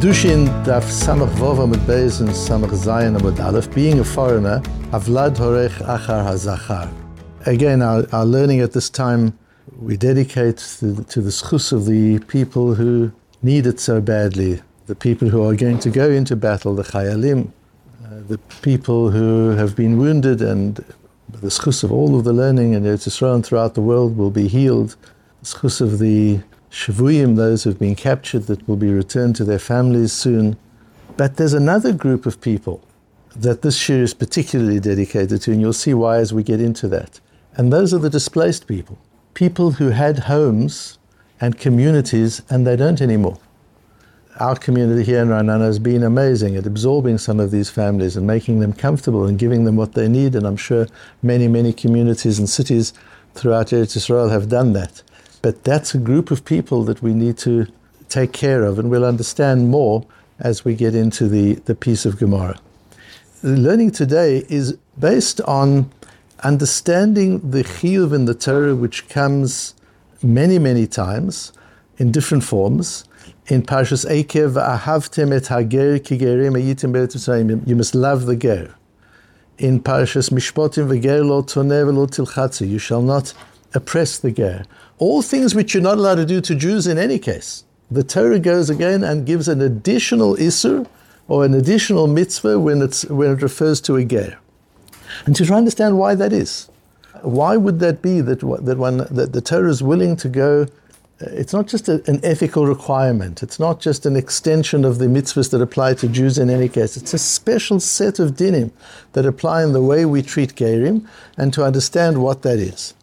Kiddushin daf samach vova mit beis and samach zayin amud aleph. Being a foreigner, avlad horech achar hazachar. Again, our, our learning at this time, we dedicate to, to the schus of the people who need it so badly, the people who are going to go into battle, the chayalim, uh, the people who have been wounded, and the schus of all of the learning in Eretz Yisrael throughout the world will be healed. The schus of the Shavuyim, those who've been captured that will be returned to their families soon. But there's another group of people that this year is particularly dedicated to, and you'll see why as we get into that. And those are the displaced people. People who had homes and communities and they don't anymore. Our community here in Ra'anana has been amazing at absorbing some of these families and making them comfortable and giving them what they need. And I'm sure many, many communities and cities throughout Eretz Israel have done that. But that's a group of people that we need to take care of, and we'll understand more as we get into the, the piece of Gemara. The learning today is based on understanding the chiyuv in the Torah, which comes many, many times in different forms. In Parshas Eikev, ahavtem et hager kigerim ayitim You must love the ger. In Parshas Mishpotim v'ger lo toneh v'lo tilchatzu. You shall not oppress the ger. All things which you're not allowed to do to Jews in any case. The Torah goes again and gives an additional isur or an additional mitzvah when, it's, when it refers to a ger. And to try to understand why that is. Why would that be that, that, one, that the Torah is willing to go? Uh, it's not just a, an ethical requirement. It's not just an extension of the mitzvahs that apply to Jews in any case. It's a special set of dinim that apply in the way we treat gerim and to understand what that is.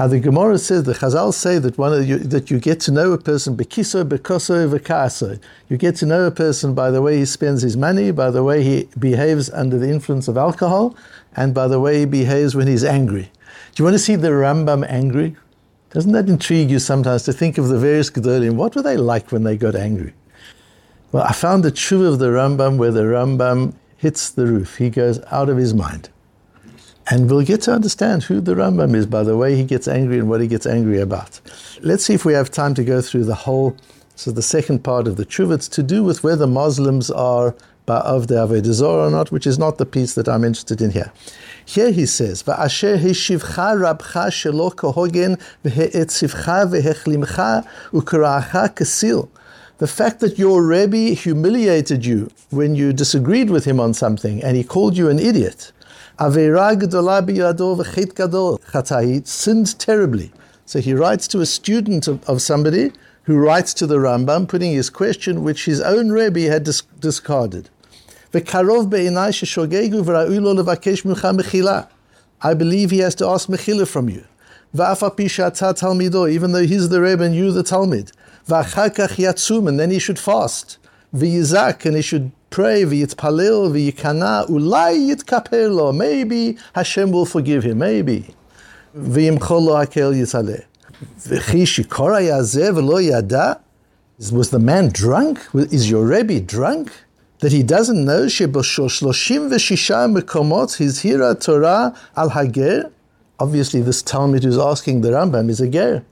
Now the Gemara says, the Chazal say that one you, that you get to know a person bekiso, bekoso, vekaso. You get to know a person by the way he spends his money, by the way he behaves under the influence of alcohol, and by the way he behaves when he's angry. Do you want to see the Rambam angry? Doesn't that intrigue you sometimes to think of the various Gedolim? What were they like when they got angry? Well, I found the truth of the Rambam where the Rambam hits the roof. He goes out of his mind. And we'll get to understand who the Rambam is by the way he gets angry and what he gets angry about. Let's see if we have time to go through the whole, so the second part of the Tshuva. To do with whether Muslims are of the Avodah or not, which is not the piece that I'm interested in here. Here he says, "Va'asher heshivcha rabcha shelo kohogen v'he'etzivcha v'hechlimcha u'karacha kasil." The fact that your Rebbe humiliated you when you disagreed with him on something and he called you an idiot, Chatai sinned terribly. So he writes to a student of, of, somebody who writes to the Rambam, putting his question, which his own Rebbe had dis- discarded. I believe he has to ask mechila from you. Even though he's the Rebbe and you the Talmud. And then he should fast. And he should pray, v'yitpalil, v'yikana, ulai yitkaper lo. Maybe Hashem will forgive him, maybe. V'yimchol lo hakel yitzaleh. V'chi shikora yazeh v'lo yada. Was the man drunk? Is your Rebbe drunk? That he doesn't know shebashloshim v'shisha mekomot his hira Torah al hager? Obviously, this Talmud who's asking the Rambam is a ger.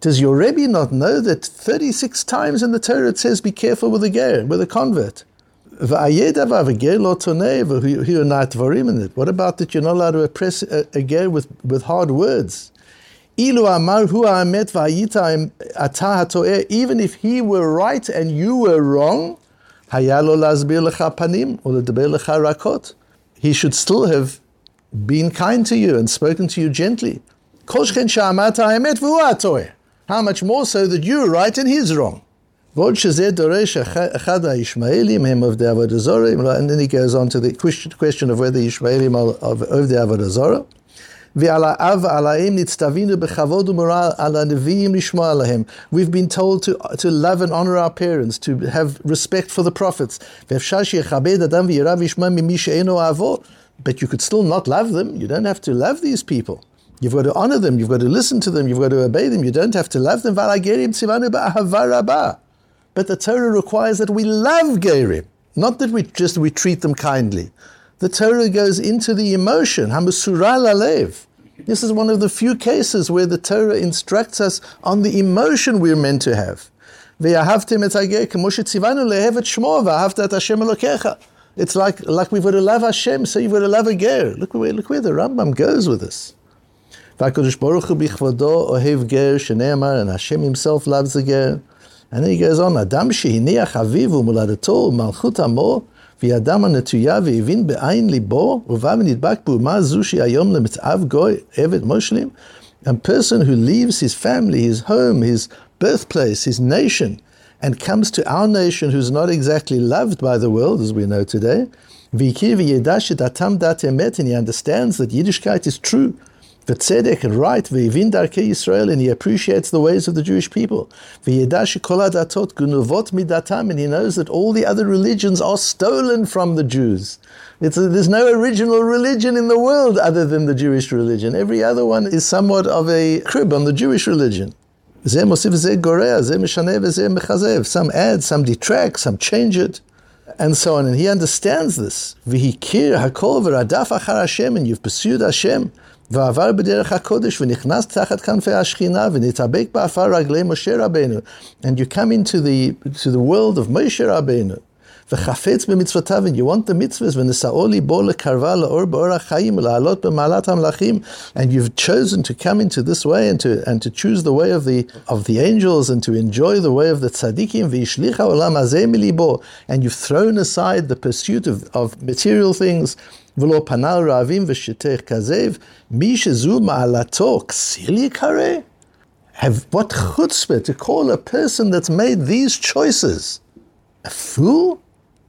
Does your Rebbe not know that 36 times in the Torah it says, be careful with a ger, with a convert? What about that you're not allowed to oppress a, a ger with, with hard words? Even if he were right and you were wrong, he should still have been kind to you and spoken to you gently. How much more so that you are right and he's wrong. ועוד שזה דורש אחד הישמעאלים הם עובדי עבודה זרה, and then he goes on to the question, question of whether ישמעאלים are עובדי עבודה זרה. ועל האב ועל האם נצטווינו בכבוד ומורא על הנביאים לשמוע עליהם. We've been told to, to love and honor our parents, to have respect for the prophets. ואפשר שיכבד אדם וירא וישמע ממי שאינו אהבו. But you could still not love them. You don't have to love these people. You've got to honor them. You've got to listen to them. You've got to obey them. You don't have to love them. ועל הגרים ציוונו באהבה רבה. But the Torah requires that we love Gerim, not that we just we treat them kindly. The Torah goes into the emotion, Hamasura Lalev. This is one of the few cases where the Torah instructs us on the emotion we're meant to have. It's like, like we've got to love Hashem, so you've got to love a ger. Look where, look where the Rambam goes with this. And Hashem himself loves the ger. And then he goes on, אדם שהניח אביו ומולדתו ומלכות עמו, וידם הנטויה והבין בעין ליבו, ובא ונדבק באומה זו שהיא היום למצעב גוי, עבד מושלים. A person who leaves his family, his home, his birthplace, his nation, and comes to our nation who's not exactly loved by the world, as we know today, and he understands that Yiddishkeit is true, V'tzedek and right, v'yivin darkei Yisrael, and he appreciates the ways of the Jewish people. V'yedash kol adatot gunuvot midatam, and he knows that all the other religions are stolen from the Jews. A, there's no original religion in the world other than the Jewish religion. Every other one is somewhat of a crib on the Jewish religion. Some add, some detract, some change it, and so on. And he understands this. And you've pursued Hashem. ועבר בדרך הקודש ונכנס תחת כנפי השכינה ונתאבק באפר רגלי משה רבנו. And you come into the, to the world of Moshe רבנו. וחפץ במצוותיו, and you want the mitzvahs, ונשאו ליבו לקרבה לאור באור החיים, לעלות במעלת המלאכים, and you've chosen to come into this way and to, and to choose the way of the, of the angels and to enjoy the way of the tzaddikim, וישליך העולם הזה מליבו, and you've thrown aside the pursuit of, of material things, ולא פנה לרעבים ושתך כזב, מי שזו מעלתו, כסיל יקרא? Have what chutzpah to call a person that's made these choices a fool?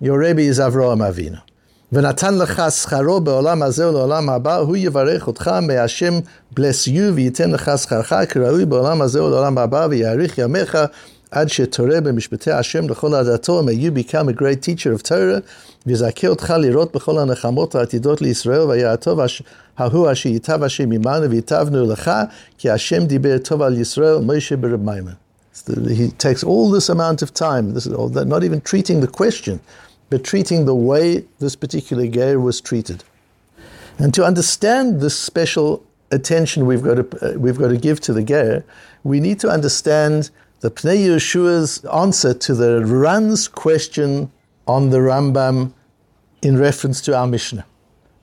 Your Rebbe is Avraham Avinu. ונתן לך שכרו בעולם הזה ולעולם הבא, הוא יברך אותך, may Hashem bless you וייתן לך שכרך כראוי בעולם הזה ולעולם הבא, ויאריך ימיך עד שתורה במשפטי השם לכל הדתו, may you become a great teacher of Torah, ויזכה אותך לראות בכל הנחמות העתידות לישראל, והיה הטוב ההוא אשר ייטב השם עמנו וייטבנו לך, כי השם דיבר טוב על ישראל, משה ברב He takes all this amount of time, this is not even treating the question, but treating the way this particular ger was treated. And to understand this special attention we've got to, uh, we've got to give to the ger, we need to understand the Pnei Yehoshua's answer to the Ran's question on the Rambam in reference to our Mishnah.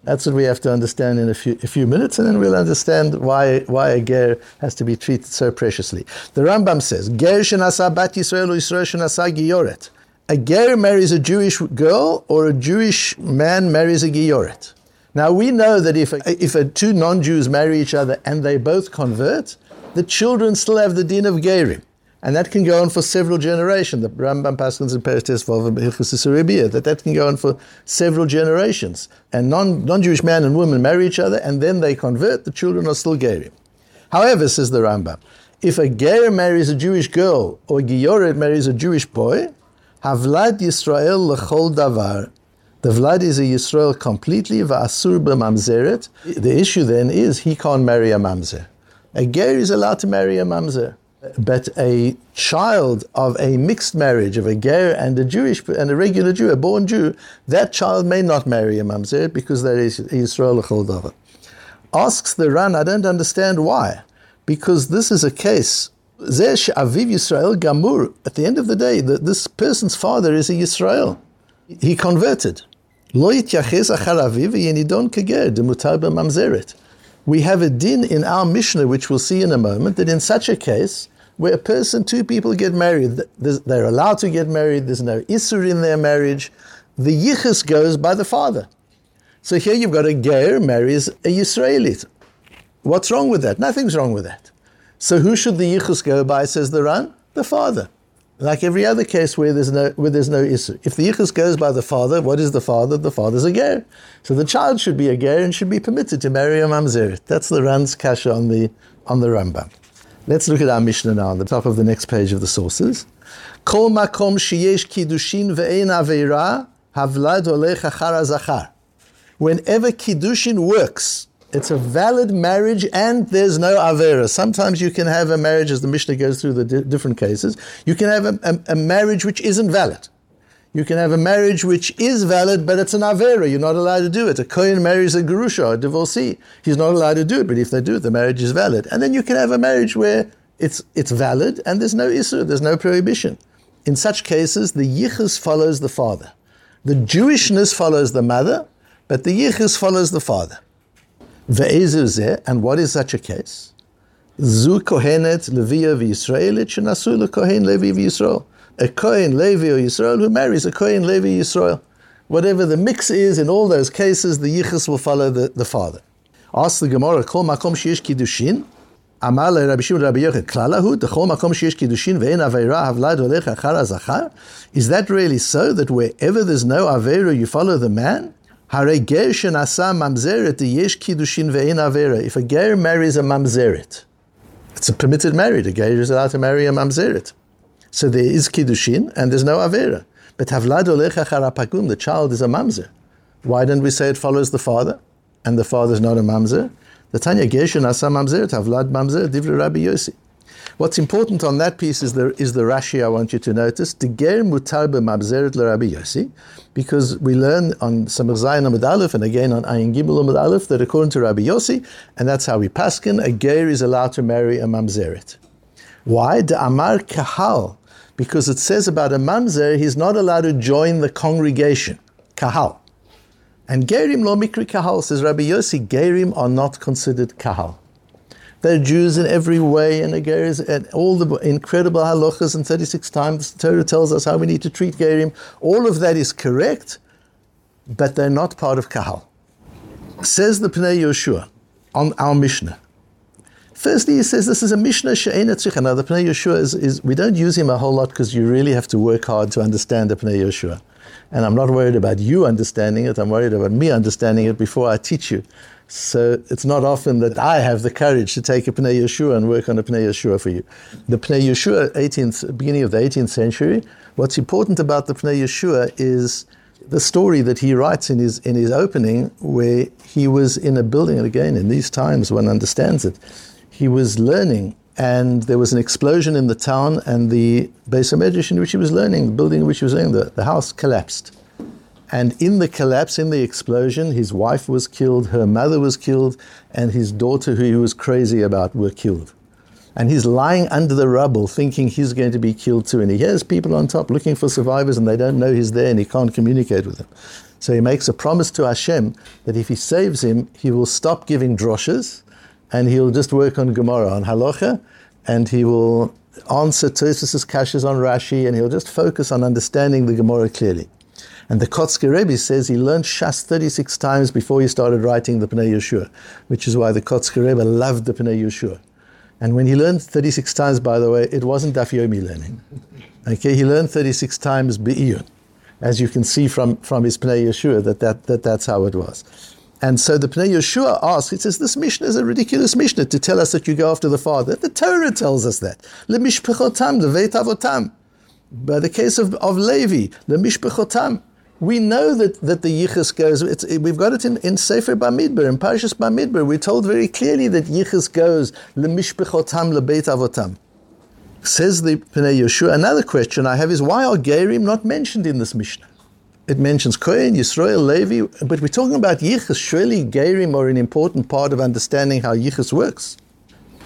That's what we have to understand in a few, a few minutes, and then we'll understand why, why a ger has to be treated so preciously. The Rambam says, Ger shenasa bat Yisrael Yisrael shenasa giyoret. A ger marries a Jewish girl, or a Jewish man marries a giyoret. Now we know that if a, if a two non-Jews marry each other and they both convert, the children still have the din of gerim. And that can go on for several generations. The Rambam Paschals and Perites that that can go on for several generations. And non, non-Jewish man and woman marry each other and then they convert, the children are still Gerim. However, says the Rambam, if a Ger marries a Jewish girl or Giyoret marries a Jewish boy, Havlad Yisrael lechol davar. The Vlad is a Yisrael completely, va'asur b'mamzeret. The issue then is he can't marry a mamzer. A Ger is allowed to marry a mamzer. But a child of a mixed marriage of a ger and a Jewish and a regular Jew, a born Jew, that child may not marry a mamzer because there is Yisrael Choldava. Asks the Ran, I don't understand why, because this is a case. Zesh Aviv Yisrael Gamur. At the end of the day, the, this person's father is a Yisrael. He converted. Lo yityaches achar aviv yenidon keger demutar b'mamzeret we have a din in our Mishnah, which we'll see in a moment, that in such a case, where a person, two people get married, they're allowed to get married, there's no isur in their marriage, the yichus goes by the father. So here you've got a ger marries a Yisraelit. What's wrong with that? Nothing's wrong with that. So who should the yichus go by, says the Ran? The father. Like every other case where there's no where there's no issue. If the yichus goes by the father, what is the father? The father's a ger. So the child should be a ger and should be permitted to marry a mamzeret. That's the Ran's kasha on the on the Rambam. Let's look at our Mishnah now on the top of the next page of the sources. Kol makom sheyesh kiddushin ve'ein aveira, havlad olech achar. Whenever kiddushin works, it's a valid marriage and there's no avera. Sometimes you can have a marriage, as the Mishnah goes through the di- different cases, you can have a, a, a, marriage which isn't valid. You can have a marriage which is valid, but it's an avera. You're not allowed to do it. A Kohen marries a Gerusha, a divorcee. He's not allowed to do it, but if they do it, the marriage is valid. And then you can have a marriage where it's, it's valid and there's no issue, there's no prohibition. In such cases, the yichus follows the father. The Jewishness follows the mother, but the yichus follows the father. And what is such a case? Zu kohenet levia v'Yisraelit shenasu lekohen levi v'Yisrael. A kohen levi or Yisrael who marries a kohen levi Yisrael. Whatever the mix is, in all those cases, the yichus will follow the, the father. Ask the Gemara, kol makom sheyesh kiddushin, אמר לרבי שמעון רבי יוחד, כלל ההוא, דכל מקום שיש קידושין ואין עבירה, הבלד הולך אחר הזכר? Is that really so, that wherever there's no avera, you follow the man? If a ger marries a mamzeret, it's a permitted marriage. A ger is allowed to marry a mamzeret. So there is kiddushin and there's no avera. But havlad olecha the child is a mamzer. Why don't we say it follows the father, and the father is not a mamzer? The Tanya Geshen asa mamzer, havlad mamzer, divre Rabbi Yossi. What's important on that piece is the, is the Rashi I want you to notice. Ger mutar b'mamzeret l'Rabbi Yossi, because we learn on Samach Zayin Amud Aleph and again on Ayin Gimel Amud Aleph that according to Rabbi Yossi, and that's how we paskin, a ger is allowed to marry a mamzeret. Why? The Amar Kahal, because it says about a mamzer, he's not allowed to join the congregation. Kahal. And Gerim lo mikri kahal, says Rabbi Yossi, Gerim are not considered kahal. They're Jews in every way, and Gerim and all the incredible halachas and 36 times the Torah tells us how we need to treat Gerim. All of that is correct, but they're not part of kahal. Says the Pnei Yehoshua on our Mishnah. Firstly, he says this is a Mishnah she'ena tzricha. Now, the Pnei Yehoshua is, is, we don't use him a whole lot because you really have to work hard to understand the Pnei Yehoshua. And I'm not worried about you understanding it, I'm worried about me understanding it before I teach you. So it's not often that I have the courage to take a Pnei Yehoshua and work on a Pnei Yehoshua for you. The Pnei Yehoshua, 18th, beginning of the 18th century, what's important about the Pnei Yehoshua is the story that he writes in his, in his opening, where he was in a building, and again, in these times, one understands it, he was learning and there was an explosion in the town, and the Beis Medrash in which he was learning, the building in which he was learning, the, the house collapsed. And in the collapse, in the explosion, his wife was killed, her mother was killed, and his daughter, who he was crazy about, were killed. And he's lying under the rubble thinking he's going to be killed too. And he hears people on top looking for survivors, and they don't know he's there, and he can't communicate with them. So he makes a promise to Hashem that if he saves him, he will stop giving droshes and he'll just work on Gemara, on Halacha, and he will answer Tosfos' kashas on Rashi, and he'll just focus on understanding the Gemara clearly. And the Kotzker Rebbe says he learned Shas 36 times before he started writing the Pnei Yehoshua, which is why the Kotzker Rebbe loved the Pnei Yehoshua. And when he learned 36 times, by the way, it wasn't Daf Yomi learning. Okay, he learned 36 times Be'iyun, as you can see from, from his Pnei Yehoshua, that, that, that that's how it was. And so the Pnei Yehoshua asks, it says, this Mishnah is a ridiculous Mishnah to tell us that you go after the father. The Torah tells us that. Lemishpechotam, leveit avotam. By the case of, of Levi, lemishpechotam. We know that, that the Yichus goes, it, we've got it in, in Sefer Bamidbar, in Parashas Bamidbar. We're told very clearly that Yichus goes, lemishpechotam, lebeit avotam. Says the Pnei Yehoshua. Another question I have is, why are Gerim not mentioned in this Mishnah? it mentions Kohen, Yisrael, Levi, but we're talking about Yichus. Surely Gerim are an important part of understanding how Yichus works.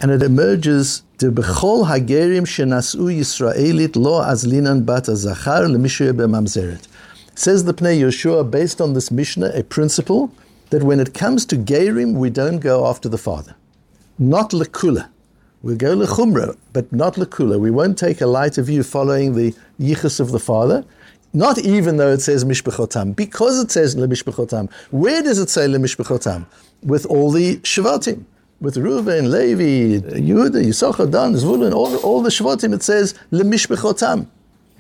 And it emerges, the Bechol Hagerim Shenasu Yisraelit Lo Azlinan Bat Azachar Lemishu B'Mamzeret. Says the Pnei Yehoshua, based on this Mishnah, a principle that when it comes to Gerim, we don't go after the father. Not Lekula. We'll go Lechumra, but not Lekula. We won't take a lighter view following the Yichus of the father. Not even though it says mishbechotam, because it says lemishbechotam. Where does it say lemishbechotam? With all the shvatim, with Reuven, Levi, Yehuda, Yisachar, Dan, Zvulun, all, all the shvatim, it says lemishbechotam.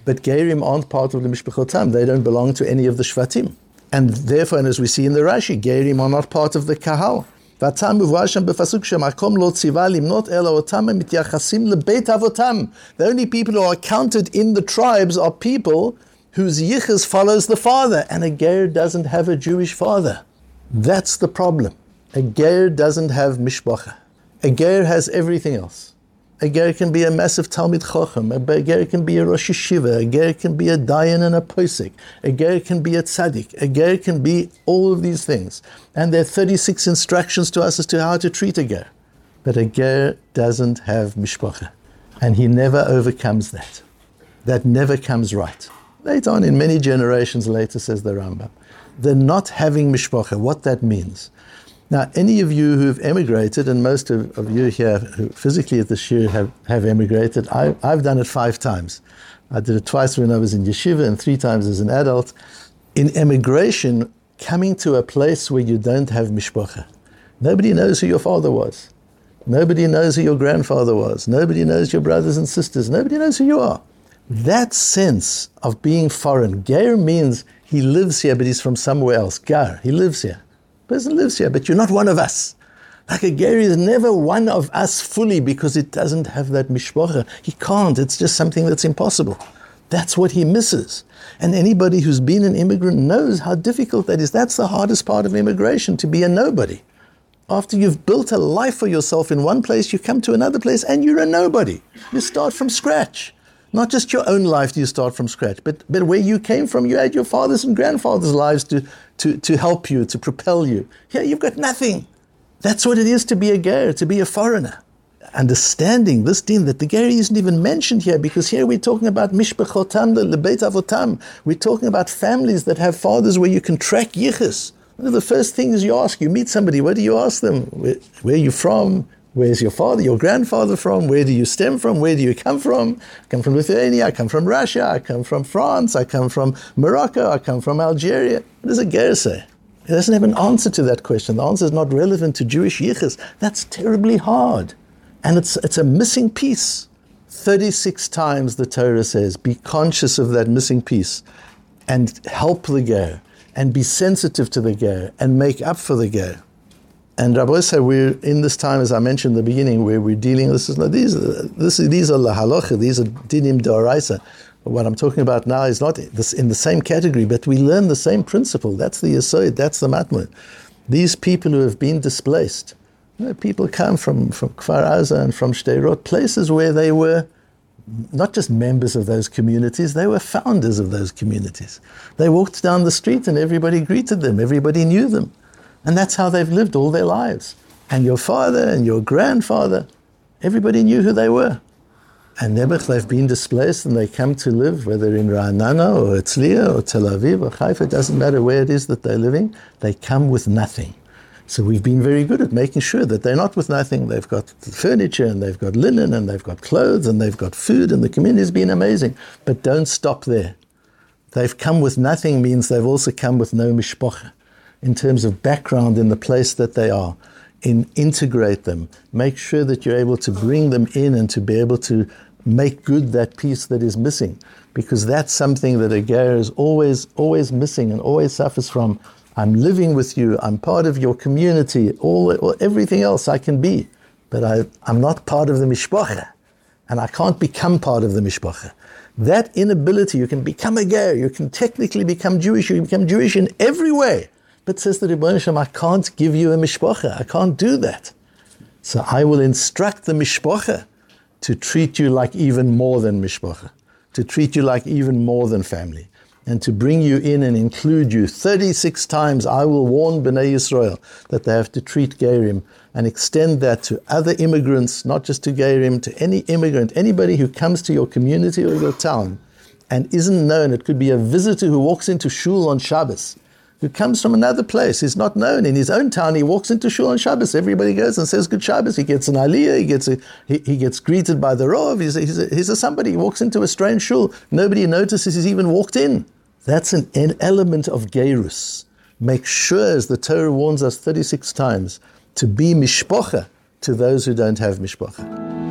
But Gerim aren't part of the mishbechotam; they don't belong to any of the shvatim. And therefore, and as we see in the Rashi, Gerim are not part of the kahal. והטעם מבואר שם בפסוק שהמקום לא ציווה למנות אלא אותם המתייחסים לבית אבותם. The only people who are counted in the tribes are people whose yichus follows the father, and a ger doesn't have a Jewish father. That's the problem. A ger doesn't have mishpacha. A ger has everything else. A ger can be a massive Talmid Chochem. A ger can be a Rosh Yeshiva. A ger can be a Dayan and a Posik. A ger can be a Tzaddik. A ger can be all of these things. And there are 36 instructions to us as to how to treat a ger. But a ger doesn't have mishpacha. And he never overcomes that. That never comes right. Later on, in many generations later, says the Rambam, the not having mishpacha, what that means. Now, any of you who've emigrated, and most of, of you here who physically at the shiur have, have emigrated, I, I've done it five times. I did it twice when I was in yeshiva and three times as an adult. In emigration, coming to a place where you don't have mishpacha, nobody knows who your father was. Nobody knows who your grandfather was. Nobody knows your brothers and sisters. Nobody knows who you are. That sense of being foreign, Ger means he lives here, but he's from somewhere else. Gar, he lives here. Person lives here, but you're not one of us. Like a Ger is never one of us fully because it doesn't have that mishpacha. He can't. It's just something that's impossible. That's what he misses. And anybody who's been an immigrant knows how difficult that is. That's the hardest part of immigration, to be a nobody. After you've built a life for yourself in one place, you come to another place and you're a nobody. You start from scratch. Not just your own life do you start from scratch, but, but where you came from, you had your father's and grandfather's lives to, to, to help you, to propel you. Here you've got nothing. That's what it is to be a ger, to be a foreigner. Understanding this din that the ger isn't even mentioned here because here we're talking about mishpachotam, the lebeit avotam. We're talking about families that have fathers where you can track yichus. One of the first things you ask, you meet somebody, what do you ask them? Where, where are you from? Where's your father, your grandfather from? Where do you stem from? Where do you come from? I come from Lithuania, I come from Russia, I come from France, I come from Morocco, I come from Algeria. What does a ger say? It doesn't have an answer to that question. The answer is not relevant to Jewish yichus. That's terribly hard. And it's, it's a missing piece. 36 times the Torah says, be conscious of that missing piece and help the ger and be sensitive to the ger and make up for the ger. And Rabbi said, we're in this time, as I mentioned in the beginning, where we're dealing. This is these. These are lahalocha. These are dinim doraisa. What I'm talking about now is not in the same category, but we learn the same principle. That's the yesod. That's the matmud. These people who have been displaced, you know, people come from from Kfar Aza and from Sderot, places where they were not just members of those communities, they were founders of those communities. They walked down the street and everybody greeted them. Everybody knew them. And that's how they've lived all their lives. And your father and your grandfather, everybody knew who they were. And Nebuch, they've been displaced and they come to live, whether in Ra'anana or Herzliya or Tel Aviv or Haifa, it doesn't matter where it is that they're living, they come with nothing. So we've been very good at making sure that they're not with nothing. They've got furniture and they've got linen and they've got clothes and they've got food and the community's been amazing. But don't stop there. They've come with nothing means they've also come with no mishpocha in terms of background in the place that they are, in integrate them, make sure that you're able to bring them in and to be able to make good that piece that is missing, because that's something that a ger is always, always missing and always suffers from. I'm living with you, I'm part of your community, all, all everything else I can be, but I, I'm not part of the mishpacha, and I can't become part of the mishpacha. That inability, you can become a ger, you can technically become Jewish, you can become Jewish in every way, but says the Rebbeinu Shem, I can't give you a mishpacha. I can't do that. So I will instruct the mishpacha to treat you like even more than mishpacha, to treat you like even more than family, and to bring you in and include you. 36 times I will warn Bnei Yisrael that they have to treat Gerim and extend that to other immigrants, not just to Gerim, to any immigrant, anybody who comes to your community or your town and isn't known. It could be a visitor who walks into shul on Shabbos who comes from another place. He's not known in his own town. He walks into shul on Shabbos. Everybody goes and says good Shabbos. He gets an aliyah. He gets a, he, he gets greeted by the rov. He's a, he's, a, he's a somebody. He walks into a strange shul. Nobody notices he's even walked in. That's an, an element of gerus. Make sure, as the Torah warns us 36 times, to be mishpocha to those who don't have mishpocha.